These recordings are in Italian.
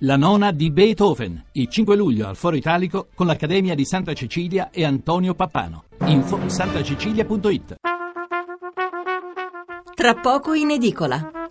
La nona di Beethoven, il 5 luglio al Foro Italico con l'Accademia di Santa Cecilia e Antonio Pappano. Info santacecilia.it Tra poco in edicola.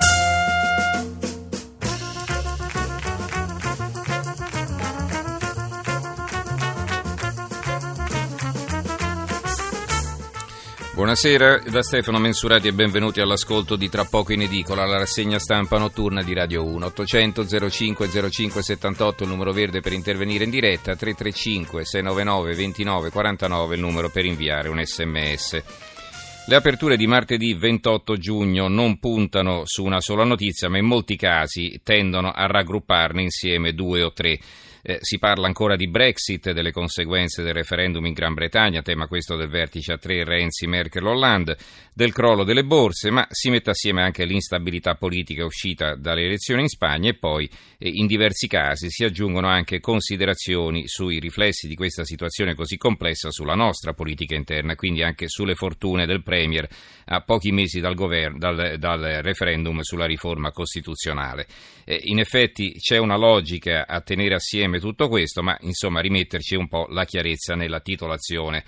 Buonasera da Stefano Mensurati e benvenuti all'ascolto di Tra poco in edicola, la rassegna stampa notturna di Radio 1. 800 05 05 78 il numero verde per intervenire in diretta, 335 699 29 49 il numero per inviare un sms. Le aperture di martedì 28 giugno non puntano su una sola notizia, ma in molti casi tendono a raggrupparne insieme due o tre. Eh, si parla ancora di Brexit, delle conseguenze del referendum in Gran Bretagna, tema questo del vertice a tre Renzi, Merkel, Hollande, del crollo delle borse, ma si mette assieme anche l'instabilità politica uscita dalle elezioni in Spagna e poi eh, in diversi casi si aggiungono anche considerazioni sui riflessi di questa situazione così complessa sulla nostra politica interna, quindi anche sulle fortune del Premier a pochi mesi dal, governo, dal, dal referendum sulla riforma costituzionale. Eh, in effetti c'è una logica a tenere assieme insieme tutto questo, ma insomma rimetterci un po' la chiarezza nella titolazione.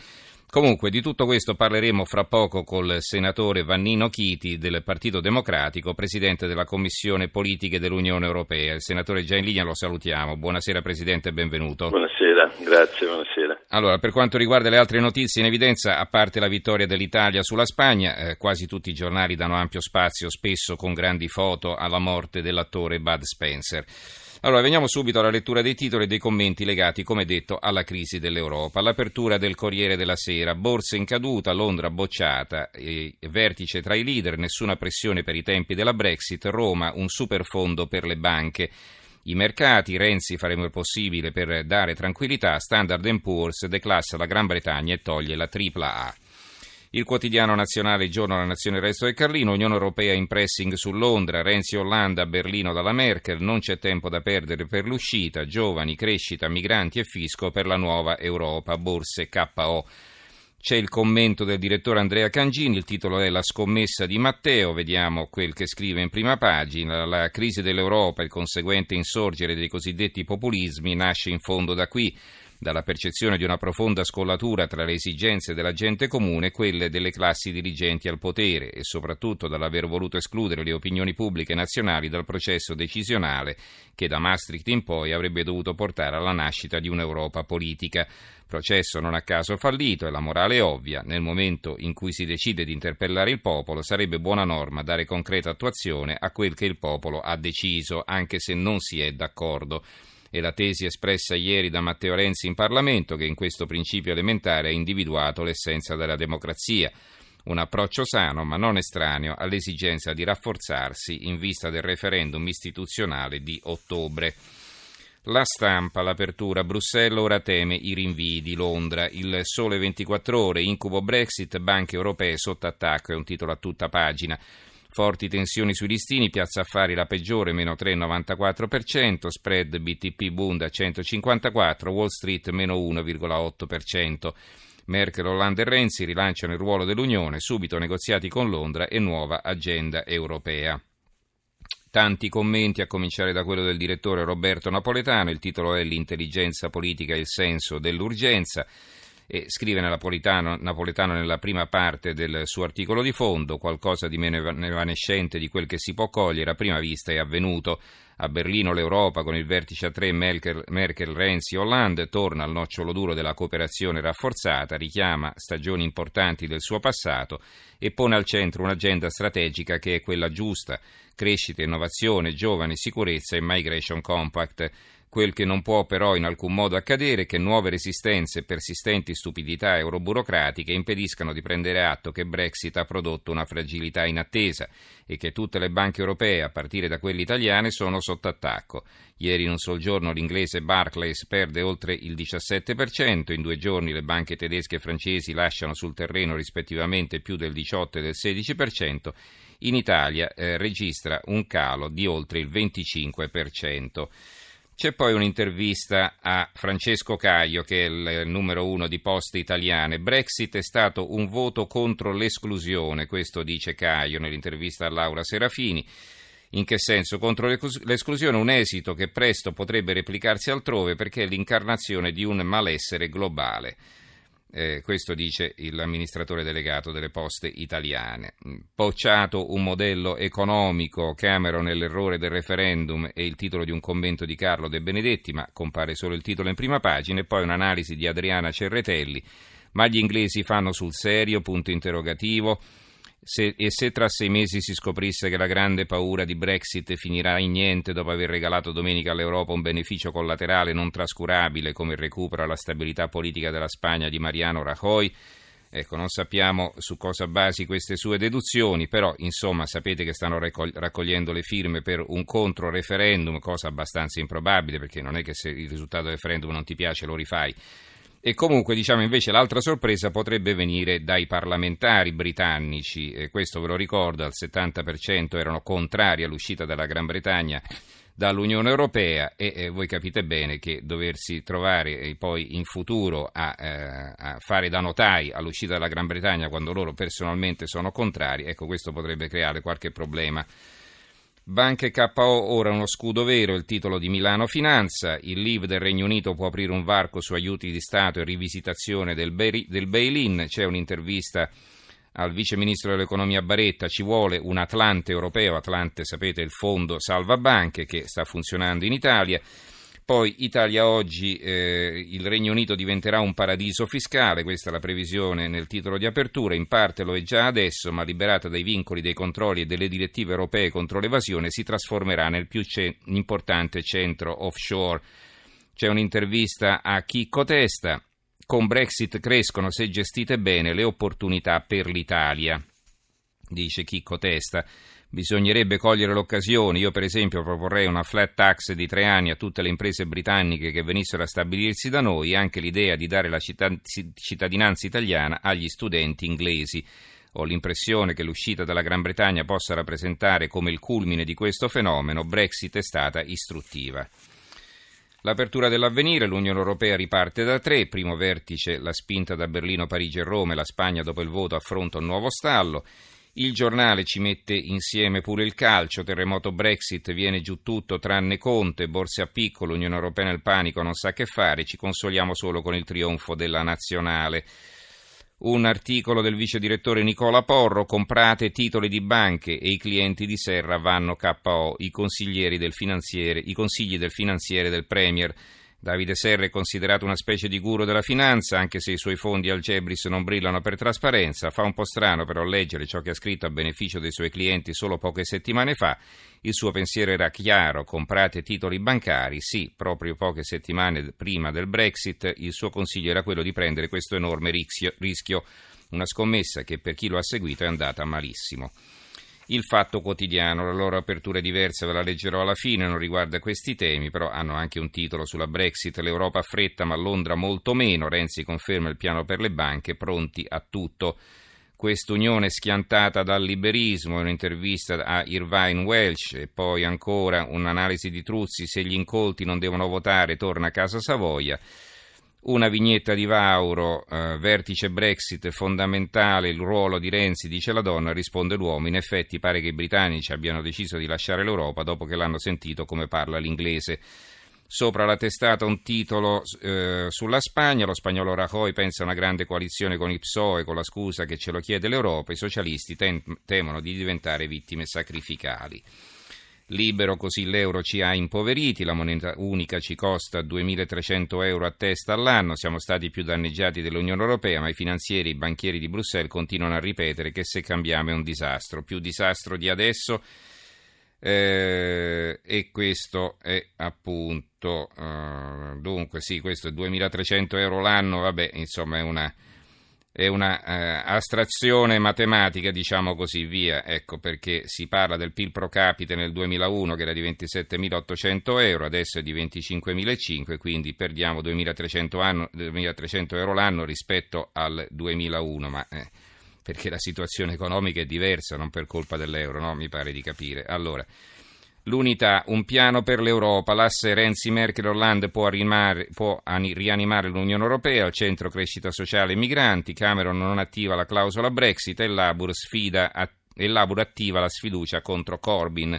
Comunque di tutto questo parleremo fra poco col senatore Vannino Chiti del Partito Democratico, presidente della Commissione Politiche dell'Unione Europea. Il senatore già in linea lo salutiamo. Buonasera Presidente e benvenuto. Buonasera, grazie, buonasera. Allora, per quanto riguarda le altre notizie in evidenza, a parte la vittoria dell'Italia sulla Spagna, eh, quasi tutti i giornali danno ampio spazio, spesso con grandi foto, alla morte dell'attore Bud Spencer. Allora, veniamo subito alla lettura dei titoli e dei commenti legati, come detto, alla crisi dell'Europa. L'apertura del Corriere della Sera, borsa in caduta, Londra bocciata, vertice tra i leader, nessuna pressione per i tempi della Brexit, Roma un superfondo per le banche. I mercati, Renzi faremo il possibile per dare tranquillità, Standard Poor's declassa la Gran Bretagna e toglie la tripla A. Il quotidiano nazionale giorno della nazione resto del Carlino, Unione Europea in pressing su Londra, Renzi Hollanda Berlino dalla Merkel, non c'è tempo da perdere per l'uscita, giovani, crescita, migranti e fisco per la nuova Europa, borse KO. C'è il commento del direttore Andrea Cangini, il titolo è La scommessa di Matteo, vediamo quel che scrive in prima pagina, la crisi dell'Europa, il conseguente insorgere dei cosiddetti populismi nasce in fondo da qui dalla percezione di una profonda scollatura tra le esigenze della gente comune e quelle delle classi dirigenti al potere e soprattutto dall'aver voluto escludere le opinioni pubbliche nazionali dal processo decisionale che da Maastricht in poi avrebbe dovuto portare alla nascita di un'Europa politica. Processo non a caso fallito e la morale è ovvia. Nel momento in cui si decide di interpellare il popolo sarebbe buona norma dare concreta attuazione a quel che il popolo ha deciso, anche se non si è d'accordo e la tesi espressa ieri da Matteo Renzi in Parlamento che in questo principio elementare ha individuato l'essenza della democrazia. Un approccio sano ma non estraneo all'esigenza di rafforzarsi in vista del referendum istituzionale di ottobre. La stampa, l'apertura, Bruxelles ora teme i rinvii di Londra, il sole 24 ore, incubo Brexit, banche europee sotto attacco, è un titolo a tutta pagina. Forti tensioni sui listini, Piazza Affari la peggiore, meno 3,94%, spread BTP Bund a 154, Wall Street meno 1,8%. Merkel, Hollande e Renzi rilanciano il ruolo dell'Unione, subito negoziati con Londra e nuova agenda europea. Tanti commenti, a cominciare da quello del direttore Roberto Napoletano, il titolo è L'intelligenza politica e il senso dell'urgenza e scrive Napoletano, Napoletano nella prima parte del suo articolo di fondo qualcosa di meno evanescente di quel che si può cogliere a prima vista è avvenuto. A Berlino l'Europa con il vertice a tre Merkel, Merkel Renzi Hollande torna al nocciolo duro della cooperazione rafforzata, richiama stagioni importanti del suo passato e pone al centro un'agenda strategica che è quella giusta, crescita, innovazione, giovani, sicurezza e migration compact. Quel che non può però in alcun modo accadere è che nuove resistenze e persistenti stupidità euroburocratiche impediscano di prendere atto che Brexit ha prodotto una fragilità inattesa e che tutte le banche europee, a partire da quelle italiane, sono sotto attacco. Ieri in un sol giorno l'inglese Barclays perde oltre il 17%, in due giorni le banche tedesche e francesi lasciano sul terreno rispettivamente più del 18% e del 16%, in Italia eh, registra un calo di oltre il 25%. C'è poi un'intervista a Francesco Caio, che è il numero uno di poste italiane. Brexit è stato un voto contro l'esclusione, questo dice Caio nell'intervista a Laura Serafini. In che senso? Contro l'esclusione un esito che presto potrebbe replicarsi altrove perché è l'incarnazione di un malessere globale. Eh, questo dice l'amministratore delegato delle poste italiane. Pocciato un modello economico, Cameron nell'errore del referendum e il titolo di un commento di Carlo De Benedetti, ma compare solo il titolo in prima pagina, e poi un'analisi di Adriana Cerretelli. Ma gli inglesi fanno sul serio? Punto interrogativo. Se, e se tra sei mesi si scoprisse che la grande paura di Brexit finirà in niente dopo aver regalato domenica all'Europa un beneficio collaterale non trascurabile come il recupero alla stabilità politica della Spagna di Mariano Rajoy, Ecco, non sappiamo su cosa basi queste sue deduzioni, però insomma sapete che stanno raccogliendo le firme per un contro-referendum, cosa abbastanza improbabile perché non è che se il risultato del referendum non ti piace lo rifai. E comunque, diciamo invece, l'altra sorpresa potrebbe venire dai parlamentari britannici, e questo ve lo ricordo, al 70% erano contrari all'uscita della Gran Bretagna dall'Unione Europea e eh, voi capite bene che doversi trovare eh, poi in futuro a, eh, a, fare da notai all'uscita della Gran Bretagna quando loro personalmente sono contrari, ecco questo potrebbe creare qualche problema Banche KO ora uno scudo vero, il titolo di Milano Finanza, il leave del Regno Unito può aprire un varco su aiuti di Stato e rivisitazione del, bail-in, c'è un'intervista al vice ministro dell'economia Baretta, ci vuole un Atlante europeo, Atlante sapete il fondo salva banche che sta funzionando in Italia. Poi Italia oggi, eh, il Regno Unito diventerà un paradiso fiscale, questa è la previsione nel titolo di apertura, in parte lo è già adesso, ma liberata dai vincoli, dei controlli e delle direttive europee contro l'evasione, si trasformerà nel più ce- importante centro offshore. C'è un'intervista a Chicco Testa, con Brexit crescono, se gestite bene, le opportunità per l'Italia, dice Chicco Testa. Bisognerebbe cogliere l'occasione. Io, per esempio, proporrei una flat tax di tre anni a tutte le imprese britanniche che venissero a stabilirsi da noi e anche l'idea di dare la cittadinanza italiana agli studenti inglesi. Ho l'impressione che l'uscita dalla Gran Bretagna possa rappresentare come il culmine di questo fenomeno. Brexit è stata istruttiva. L'apertura dell'avvenire, l'Unione Europea riparte da tre, primo vertice la spinta da Berlino, Parigi e Roma, la Spagna dopo il voto affronta un nuovo stallo. Il giornale ci mette insieme pure il calcio, terremoto Brexit, viene giù tutto tranne Conte, borse a piccolo, Unione Europea nel panico, non sa che fare, ci consoliamo solo con il trionfo della nazionale. Un articolo del vice direttore Nicola Porro, comprate titoli di banche e i clienti di Serra vanno KO, i, consiglieri del i consigli del finanziere del Premier. Davide Serra è considerato una specie di guru della finanza, anche se i suoi fondi algebris non brillano per trasparenza. Fa un po' strano però leggere ciò che ha scritto a beneficio dei suoi clienti solo poche settimane fa. Il suo pensiero era chiaro, comprate titoli bancari. Sì, proprio poche settimane prima del Brexit il suo consiglio era quello di prendere questo enorme rischio, una scommessa che per chi lo ha seguito è andata malissimo. Il Fatto Quotidiano, la loro apertura è diversa, ve la leggerò alla fine, non riguarda questi temi, però hanno anche un titolo sulla Brexit, l'Europa fretta ma Londra molto meno, Renzi conferma il piano per le banche, pronti a tutto. Quest'unione schiantata dal liberismo, un'intervista a Irvine Welsh e poi ancora un'analisi di Truzzi, se gli incolti non devono votare torna a casa Savoia. Una vignetta di Vauro, eh, vertice Brexit, fondamentale il ruolo di Renzi, dice la donna, risponde l'uomo. In effetti pare che i britannici abbiano deciso di lasciare l'Europa dopo che l'hanno sentito come parla l'inglese. Sopra la testata un titolo eh, sulla Spagna, lo spagnolo Rajoy pensa a una grande coalizione con il PSOE con la scusa che ce lo chiede l'Europa, i socialisti tem- temono di diventare vittime sacrificali. Libero così l'euro ci ha impoveriti, la moneta unica ci costa 2.300 euro a testa all'anno, siamo stati più danneggiati dell'Unione Europea, ma i finanzieri e i banchieri di Bruxelles continuano a ripetere che se cambiamo è un disastro, più disastro di adesso eh, e questo è appunto, eh, dunque sì, questo è 2.300 euro l'anno, vabbè, insomma è una è una eh, astrazione matematica, diciamo così, via, ecco perché si parla del PIL pro capite nel 2001 che era di 27.800 euro, adesso è di 25.500, quindi perdiamo 2.300, anno, 2.300 euro l'anno rispetto al 2001, ma eh, perché la situazione economica è diversa, non per colpa dell'euro, no? mi pare di capire. Allora, L'unità, un piano per l'Europa, l'asse Renzi-Merkel-Hollande può, può, rianimare l'Unione Europea, il centro crescita sociale e migranti, Cameron non attiva la clausola Brexit e Labour, sfida, e Labour attiva la sfiducia contro Corbyn.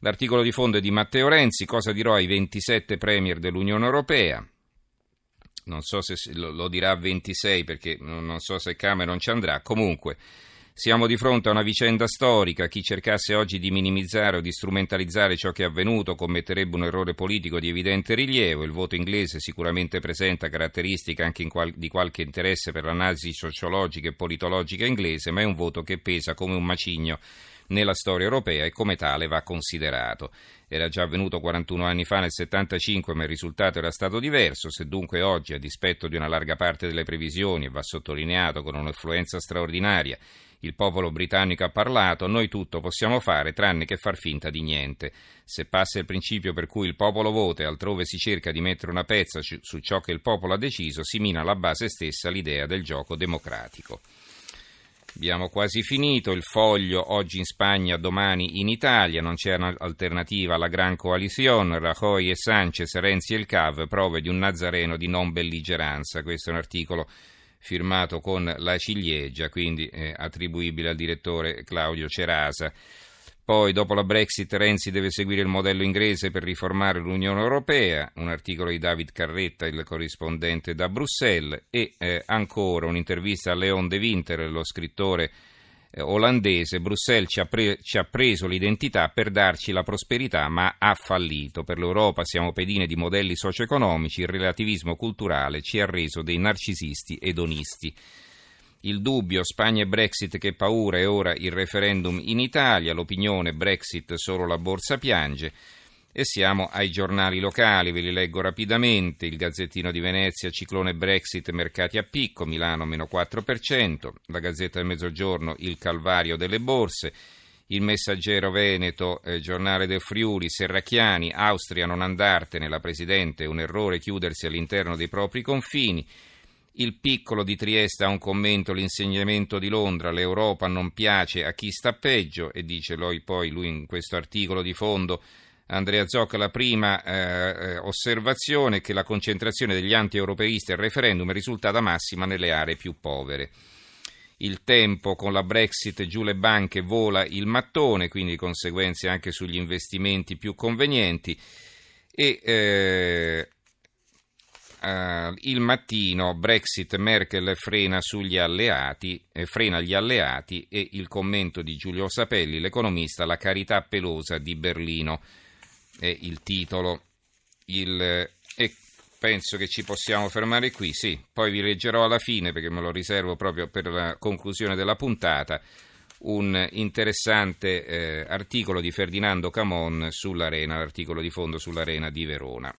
L'articolo di fondo è di Matteo Renzi, cosa dirò ai 27 premier dell'Unione Europea? Non so se lo dirà 26 perché non so se Cameron ci andrà, comunque siamo di fronte a una vicenda storica, chi cercasse oggi di minimizzare o di strumentalizzare ciò che è avvenuto commetterebbe un errore politico di evidente rilievo, il voto inglese sicuramente presenta caratteristiche anche qual- di qualche interesse per l'analisi sociologica e politologica inglese, ma è un voto che pesa come un macigno nella storia europea e come tale va considerato. Era già avvenuto 41 anni fa nel 75, ma il risultato era stato diverso. Se dunque oggi, a dispetto di una larga parte delle previsioni, e va sottolineato con un'influenza straordinaria, il popolo britannico ha parlato, noi tutto possiamo fare tranne che far finta di niente. Se passa il principio per cui il popolo vota e altrove si cerca di mettere una pezza su ciò che il popolo ha deciso, si mina alla base stessa l'idea del gioco democratico. Abbiamo quasi finito, il foglio oggi in Spagna, domani in Italia, non c'è alternativa alla Gran Coalizione, Rajoy e Sanchez, Renzi e il CAV, prove di un Nazareno di non belligeranza. Questo è un articolo firmato con la ciliegia, quindi eh, attribuibile al direttore Claudio Cerasa. Poi, dopo la Brexit, Renzi deve seguire il modello inglese per riformare l'Unione Europea, un articolo di David Carretta, il corrispondente da Bruxelles, e eh, ancora un'intervista a Leon De Winter, lo scrittore eh, olandese, Bruxelles ci ha, pre- ci ha, preso l'identità per darci la prosperità, ma ha fallito. Per l'Europa siamo pedine di modelli socio-economici, il relativismo culturale ci ha reso dei narcisisti edonisti. Il dubbio Spagna e Brexit che paura e ora il referendum in Italia, l'opinione Brexit solo la borsa piange. E siamo ai giornali locali, ve li leggo rapidamente. Il Gazzettino di Venezia, ciclone Brexit, mercati a picco, Milano meno 4%. La Gazzetta del Mezzogiorno, il calvario delle borse. Il Messaggero Veneto, eh, Giornale del Friuli, Serracchiani, Austria non andartene, la Presidente, un errore chiudersi all'interno dei propri confini. Il piccolo di Trieste ha un commento, l'insegnamento di Londra, l'Europa non piace a chi sta peggio e dice lui, poi lui in questo articolo di fondo Andrea Zocca, la prima eh, eh, osservazione è che la concentrazione degli anti-europeisti al referendum è risultata massima nelle aree più povere. Il tempo con la Brexit giù le banche vola il mattone, quindi conseguenze anche sugli investimenti più convenienti. E eh, Uh, il mattino Brexit Merkel frena sugli alleati, eh, frena gli alleati e il commento di Giulio Sapelli, l'economista, la carità pelosa di Berlino è il titolo. Il, e penso che ci possiamo fermare qui, sì, poi vi leggerò alla fine perché me lo riservo proprio per la conclusione della puntata un interessante eh, articolo di Ferdinando Camon sull'arena, l'articolo di fondo sull'arena di Verona.